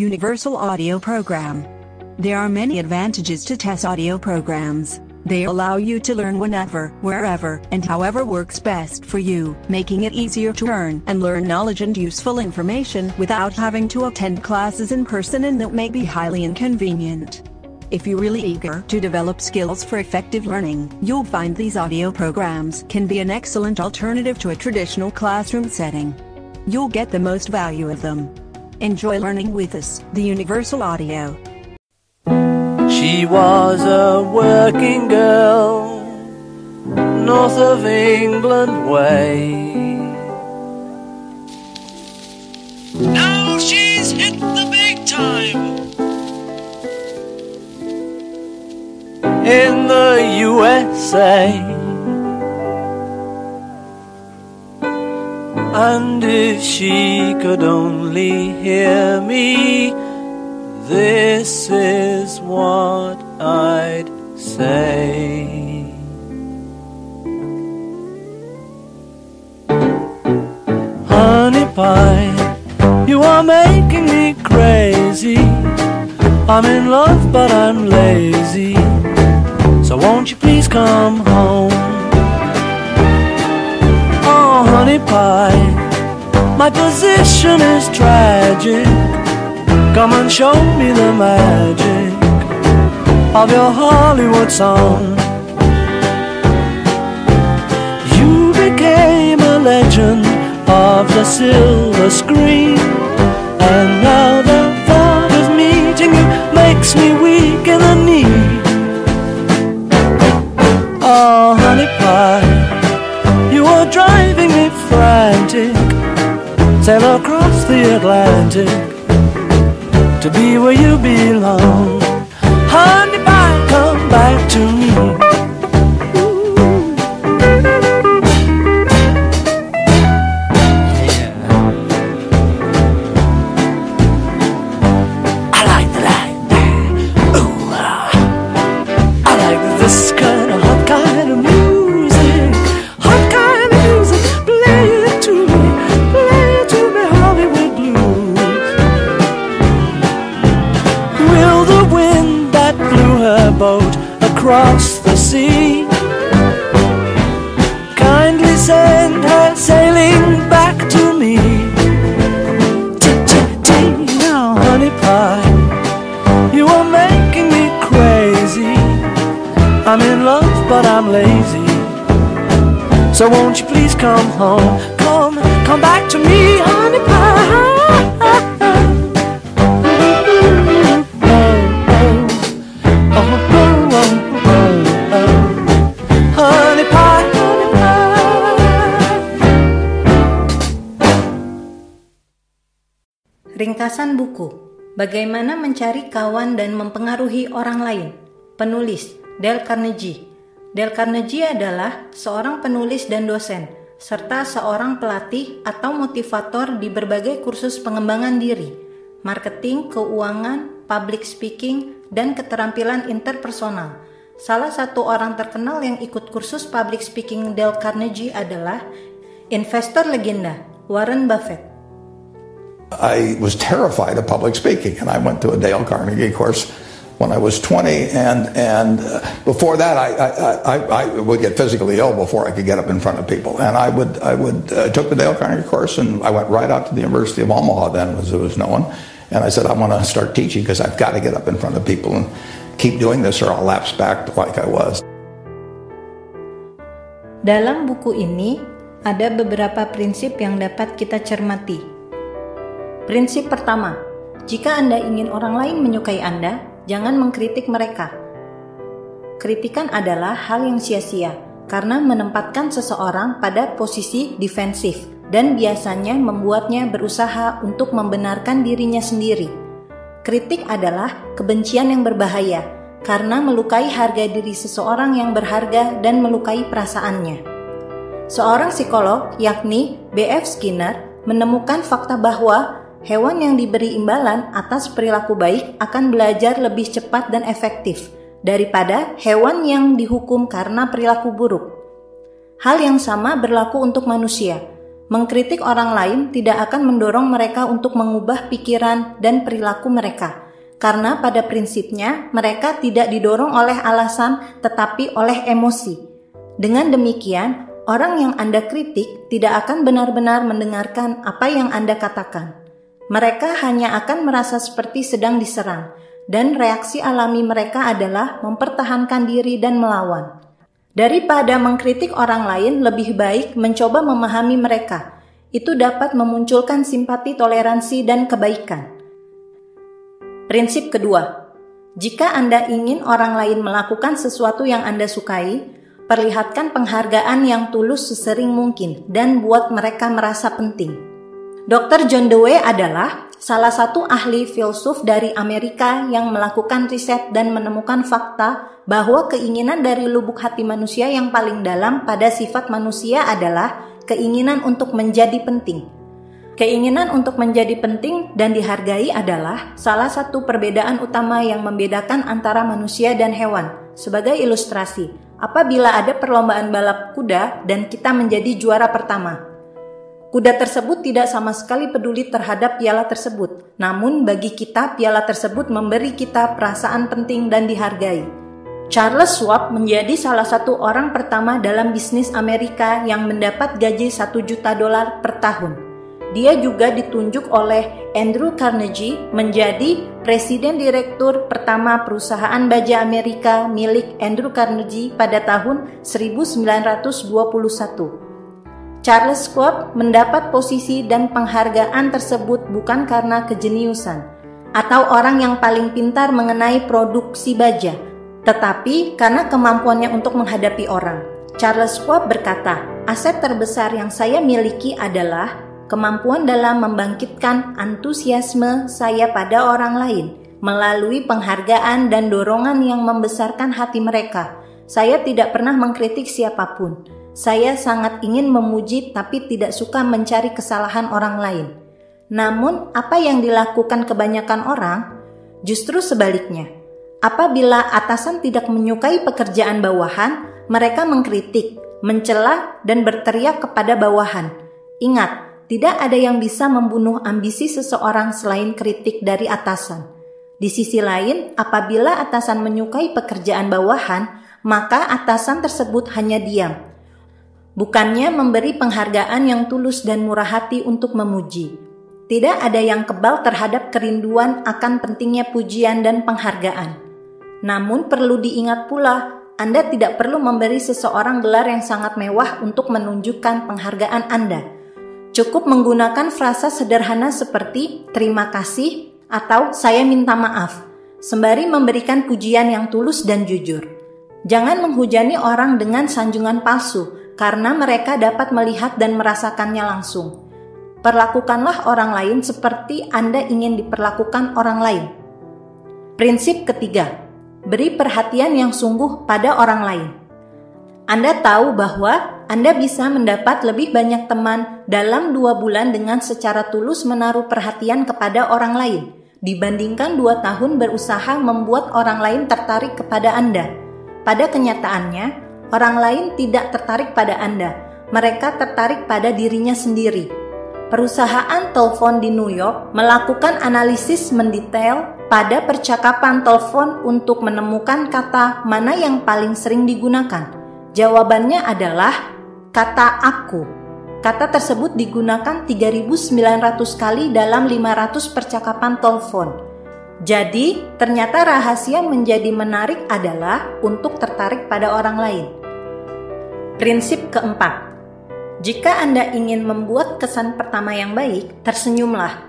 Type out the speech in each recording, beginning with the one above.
Universal Audio Program. There are many advantages to TESS audio programs. They allow you to learn whenever, wherever, and however works best for you, making it easier to earn and learn knowledge and useful information without having to attend classes in person and that may be highly inconvenient. If you're really eager to develop skills for effective learning, you'll find these audio programs can be an excellent alternative to a traditional classroom setting. You'll get the most value of them. Enjoy learning with us, the Universal Audio. She was a working girl, north of England way. Now she's hit the big time. in the USA. And if she could only hear me, this is what I'd say. Honey pie, you are making me crazy. I'm in love, but I'm lazy. So won't you please come home? Oh, honey pie, my position is tragic. Come and show me the magic of your Hollywood song. You became a legend of the silver screen, Sail across the Atlantic to be where you belong. Boat across the sea kindly send her sailing back to me? T-t-t, now, honey pie. You are making me crazy. I'm in love, but I'm lazy. So won't you please come home? Come, come back to me, honey pie. Ringkasan buku Bagaimana Mencari Kawan dan Mempengaruhi Orang Lain. Penulis Dale Carnegie. Dale Carnegie adalah seorang penulis dan dosen serta seorang pelatih atau motivator di berbagai kursus pengembangan diri, marketing, keuangan, public speaking, dan keterampilan interpersonal. Salah satu orang terkenal yang ikut kursus public speaking Dale Carnegie adalah investor legenda Warren Buffett. I was terrified of public speaking, and I went to a Dale Carnegie course when I was 20. And and uh, before that, I, I, I, I would get physically ill before I could get up in front of people. And I would I would uh, took the Dale Carnegie course, and I went right out to the University of Omaha then, as it was known. And I said, I want to start teaching because I've got to get up in front of people and keep doing this, or I'll lapse back like I was. Dalam buku ini ada beberapa prinsip yang dapat kita cermati. Prinsip pertama, jika Anda ingin orang lain menyukai Anda, jangan mengkritik mereka. Kritikan adalah hal yang sia-sia karena menempatkan seseorang pada posisi defensif dan biasanya membuatnya berusaha untuk membenarkan dirinya sendiri. Kritik adalah kebencian yang berbahaya karena melukai harga diri seseorang yang berharga dan melukai perasaannya. Seorang psikolog, yakni B.F. Skinner, menemukan fakta bahwa hewan yang diberi imbalan atas perilaku baik akan belajar lebih cepat dan efektif daripada hewan yang dihukum karena perilaku buruk. Hal yang sama berlaku untuk manusia. Mengkritik orang lain tidak akan mendorong mereka untuk mengubah pikiran dan perilaku mereka, karena pada prinsipnya mereka tidak didorong oleh alasan tetapi oleh emosi. Dengan demikian, orang yang Anda kritik tidak akan benar-benar mendengarkan apa yang Anda katakan. Mereka hanya akan merasa seperti sedang diserang, dan reaksi alami mereka adalah mempertahankan diri dan melawan. Daripada mengkritik orang lain, lebih baik mencoba memahami mereka. Itu dapat memunculkan simpati, toleransi, dan kebaikan. Prinsip kedua, jika Anda ingin orang lain melakukan sesuatu yang Anda sukai, perlihatkan penghargaan yang tulus sesering mungkin dan buat mereka merasa penting. Dr. John Dewey adalah salah satu ahli filsuf dari Amerika yang melakukan riset dan menemukan fakta bahwa keinginan dari lubuk hati manusia yang paling dalam pada sifat manusia adalah keinginan untuk menjadi penting. Keinginan untuk menjadi penting dan dihargai adalah salah satu perbedaan utama yang membedakan antara manusia dan hewan. Sebagai ilustrasi, apabila ada perlombaan balap kuda dan kita menjadi juara pertama, Kuda tersebut tidak sama sekali peduli terhadap piala tersebut, namun bagi kita piala tersebut memberi kita perasaan penting dan dihargai. Charles Schwab menjadi salah satu orang pertama dalam bisnis Amerika yang mendapat gaji 1 juta dolar per tahun. Dia juga ditunjuk oleh Andrew Carnegie menjadi presiden direktur pertama perusahaan baja Amerika milik Andrew Carnegie pada tahun 1921. Charles Schwab mendapat posisi dan penghargaan tersebut bukan karena kejeniusan atau orang yang paling pintar mengenai produksi baja, tetapi karena kemampuannya untuk menghadapi orang. Charles Schwab berkata, aset terbesar yang saya miliki adalah kemampuan dalam membangkitkan antusiasme saya pada orang lain melalui penghargaan dan dorongan yang membesarkan hati mereka. Saya tidak pernah mengkritik siapa pun. Saya sangat ingin memuji tapi tidak suka mencari kesalahan orang lain. Namun, apa yang dilakukan kebanyakan orang justru sebaliknya Apabila atasan tidak menyukai pekerjaan bawahan, mereka mengkritik, mencela, dan berteriak kepada bawahan. Ingat, tidak ada yang bisa membunuh ambisi seseorang selain kritik dari atasan. Di sisi lain, apabila atasan menyukai pekerjaan bawahan, maka atasan tersebut hanya diam. Bukannya memberi penghargaan yang tulus dan murah hati untuk memuji. Tidak ada yang kebal terhadap kerinduan akan pentingnya pujian dan penghargaan. Namun perlu diingat pula, Anda tidak perlu memberi seseorang gelar yang sangat mewah untuk menunjukkan penghargaan Anda. Cukup menggunakan frasa sederhana seperti terima kasih atau saya minta maaf, sembari memberikan pujian yang tulus dan jujur. Jangan menghujani orang dengan sanjungan palsu, karena mereka dapat melihat dan merasakannya langsung. Perlakukanlah orang lain seperti Anda ingin diperlakukan orang lain. Prinsip ketiga, beri perhatian yang sungguh pada orang lain. Anda tahu bahwa Anda bisa mendapat lebih banyak teman dalam dua bulan dengan secara tulus menaruh perhatian kepada orang lain dibandingkan dua tahun berusaha membuat orang lain tertarik kepada Anda. Pada kenyataannya, orang lain tidak tertarik pada Anda, mereka tertarik pada dirinya sendiri. Perusahaan telepon di New York melakukan analisis mendetail pada percakapan telepon untuk menemukan kata mana yang paling sering digunakan? Jawabannya adalah kata aku. Kata tersebut digunakan 3900 kali dalam 500 percakapan telepon. Jadi, ternyata rahasia menjadi menarik adalah untuk tertarik pada orang lain. Prinsip keempat. Jika Anda ingin membuat kesan pertama yang baik, tersenyumlah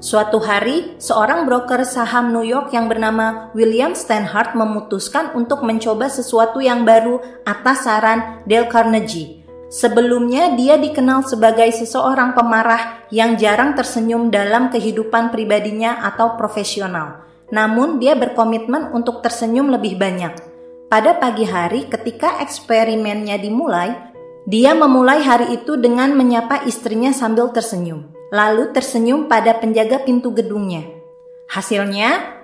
Suatu hari, seorang broker saham New York yang bernama William Stanhart memutuskan untuk mencoba sesuatu yang baru atas saran Dale Carnegie. Sebelumnya, dia dikenal sebagai seseorang pemarah yang jarang tersenyum dalam kehidupan pribadinya atau profesional. Namun, dia berkomitmen untuk tersenyum lebih banyak. Pada pagi hari, ketika eksperimennya dimulai, dia memulai hari itu dengan menyapa istrinya sambil tersenyum lalu tersenyum pada penjaga pintu gedungnya. Hasilnya,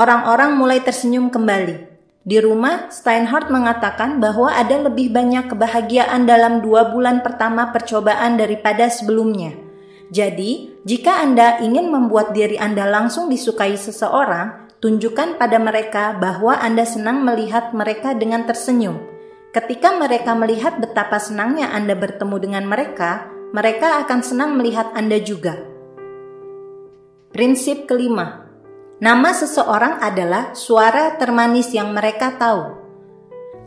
orang-orang mulai tersenyum kembali. Di rumah, Steinhardt mengatakan bahwa ada lebih banyak kebahagiaan dalam dua bulan pertama percobaan daripada sebelumnya. Jadi, jika Anda ingin membuat diri Anda langsung disukai seseorang, tunjukkan pada mereka bahwa Anda senang melihat mereka dengan tersenyum. Ketika mereka melihat betapa senangnya Anda bertemu dengan mereka, mereka akan senang melihat Anda juga. Prinsip kelima, Nama seseorang adalah suara termanis yang mereka tahu.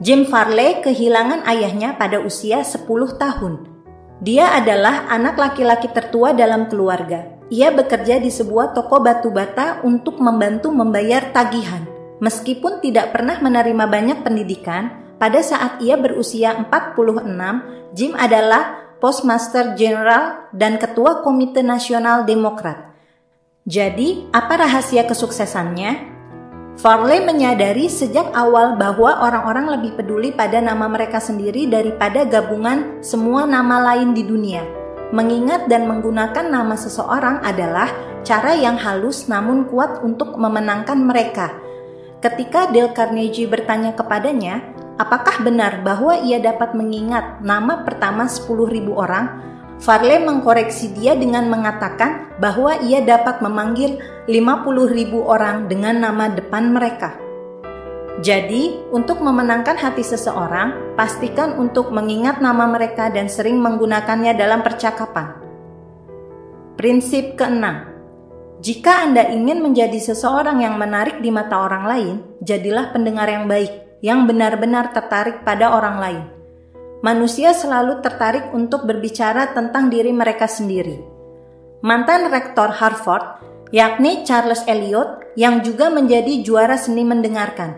Jim Farley kehilangan ayahnya pada usia 10 tahun. Dia adalah anak laki-laki tertua dalam keluarga. Ia bekerja di sebuah toko batu bata untuk membantu membayar tagihan. Meskipun tidak pernah menerima banyak pendidikan, pada saat ia berusia 46, Jim adalah Postmaster General dan Ketua Komite Nasional Demokrat. Jadi, apa rahasia kesuksesannya? Farley menyadari sejak awal bahwa orang-orang lebih peduli pada nama mereka sendiri daripada gabungan semua nama lain di dunia. Mengingat dan menggunakan nama seseorang adalah cara yang halus namun kuat untuk memenangkan mereka. Ketika Dale Carnegie bertanya kepadanya, apakah benar bahwa ia dapat mengingat nama pertama 10.000 orang, Farley mengkoreksi dia dengan mengatakan bahwa ia dapat memanggil 50 ribu orang dengan nama depan mereka. Jadi, untuk memenangkan hati seseorang, pastikan untuk mengingat nama mereka dan sering menggunakannya dalam percakapan. Prinsip keenam, jika Anda ingin menjadi seseorang yang menarik di mata orang lain, jadilah pendengar yang baik, yang benar-benar tertarik pada orang lain manusia selalu tertarik untuk berbicara tentang diri mereka sendiri. Mantan rektor Harvard, yakni Charles Eliot, yang juga menjadi juara seni mendengarkan,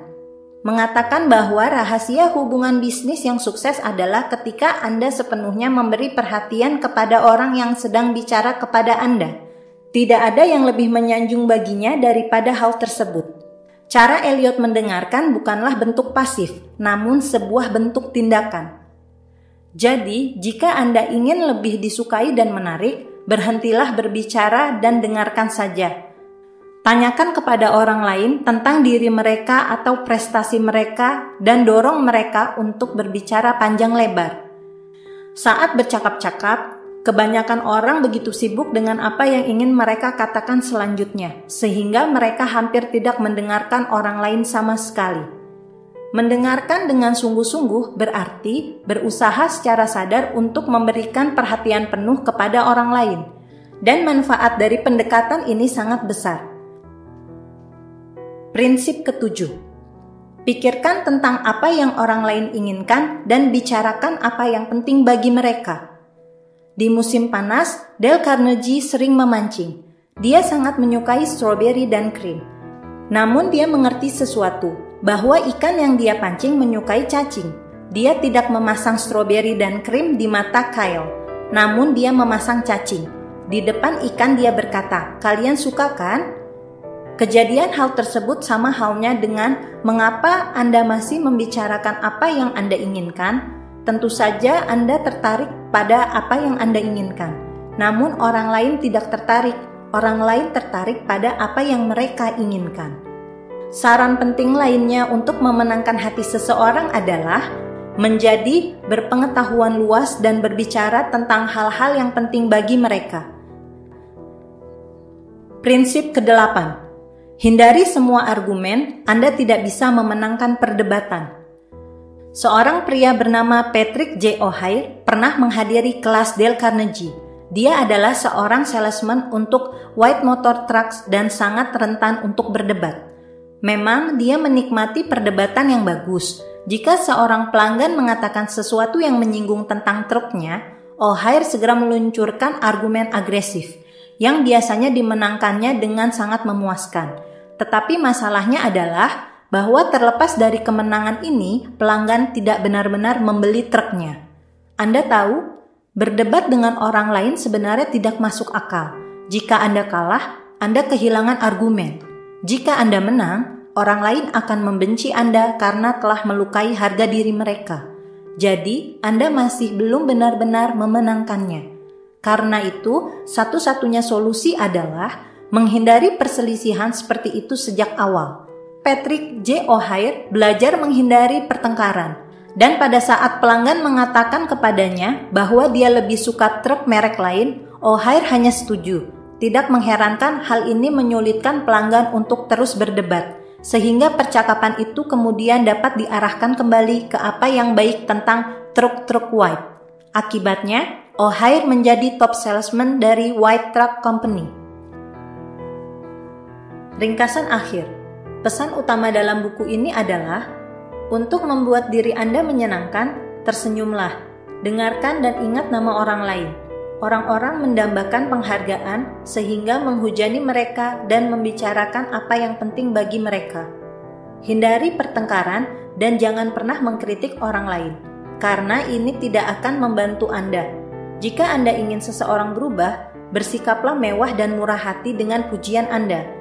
mengatakan bahwa rahasia hubungan bisnis yang sukses adalah ketika Anda sepenuhnya memberi perhatian kepada orang yang sedang bicara kepada Anda. Tidak ada yang lebih menyanjung baginya daripada hal tersebut. Cara Eliot mendengarkan bukanlah bentuk pasif, namun sebuah bentuk tindakan. Jadi, jika Anda ingin lebih disukai dan menarik, berhentilah berbicara dan dengarkan saja. Tanyakan kepada orang lain tentang diri mereka atau prestasi mereka dan dorong mereka untuk berbicara panjang lebar. Saat bercakap-cakap, kebanyakan orang begitu sibuk dengan apa yang ingin mereka katakan selanjutnya, sehingga mereka hampir tidak mendengarkan orang lain sama sekali. Mendengarkan dengan sungguh-sungguh berarti berusaha secara sadar untuk memberikan perhatian penuh kepada orang lain, dan manfaat dari pendekatan ini sangat besar. Prinsip ketujuh: pikirkan tentang apa yang orang lain inginkan dan bicarakan apa yang penting bagi mereka. Di musim panas, Dale Carnegie sering memancing. Dia sangat menyukai strawberry dan krim. Namun dia mengerti sesuatu, bahwa ikan yang dia pancing menyukai cacing. Dia tidak memasang stroberi dan krim di mata Kyle, namun dia memasang cacing. Di depan ikan dia berkata, "Kalian suka kan?" Kejadian hal tersebut sama halnya dengan mengapa Anda masih membicarakan apa yang Anda inginkan. Tentu saja Anda tertarik pada apa yang Anda inginkan. Namun orang lain tidak tertarik. Orang lain tertarik pada apa yang mereka inginkan. Saran penting lainnya untuk memenangkan hati seseorang adalah menjadi berpengetahuan luas dan berbicara tentang hal-hal yang penting bagi mereka. Prinsip kedelapan, hindari semua argumen, Anda tidak bisa memenangkan perdebatan. Seorang pria bernama Patrick J. O'Hare pernah menghadiri kelas Dale Carnegie. Dia adalah seorang salesman untuk white motor trucks dan sangat rentan untuk berdebat. Memang dia menikmati perdebatan yang bagus. Jika seorang pelanggan mengatakan sesuatu yang menyinggung tentang truknya, O'Hare segera meluncurkan argumen agresif yang biasanya dimenangkannya dengan sangat memuaskan. Tetapi masalahnya adalah bahwa terlepas dari kemenangan ini, pelanggan tidak benar-benar membeli truknya. Anda tahu, berdebat dengan orang lain sebenarnya tidak masuk akal. Jika Anda kalah, Anda kehilangan argumen. Jika Anda menang, orang lain akan membenci Anda karena telah melukai harga diri mereka. Jadi, Anda masih belum benar-benar memenangkannya. Karena itu, satu-satunya solusi adalah menghindari perselisihan seperti itu sejak awal. Patrick J. O'Hare belajar menghindari pertengkaran. Dan pada saat pelanggan mengatakan kepadanya bahwa dia lebih suka truk merek lain, O'Hare hanya setuju. Tidak mengherankan hal ini menyulitkan pelanggan untuk terus berdebat, sehingga percakapan itu kemudian dapat diarahkan kembali ke apa yang baik tentang truk-truk white. Akibatnya, O'Hare menjadi top salesman dari White Truck Company. Ringkasan akhir Pesan utama dalam buku ini adalah untuk membuat diri Anda menyenangkan, tersenyumlah, dengarkan dan ingat nama orang lain. Orang-orang mendambakan penghargaan sehingga menghujani mereka dan membicarakan apa yang penting bagi mereka. Hindari pertengkaran dan jangan pernah mengkritik orang lain, karena ini tidak akan membantu Anda. Jika Anda ingin seseorang berubah, bersikaplah mewah dan murah hati dengan pujian Anda.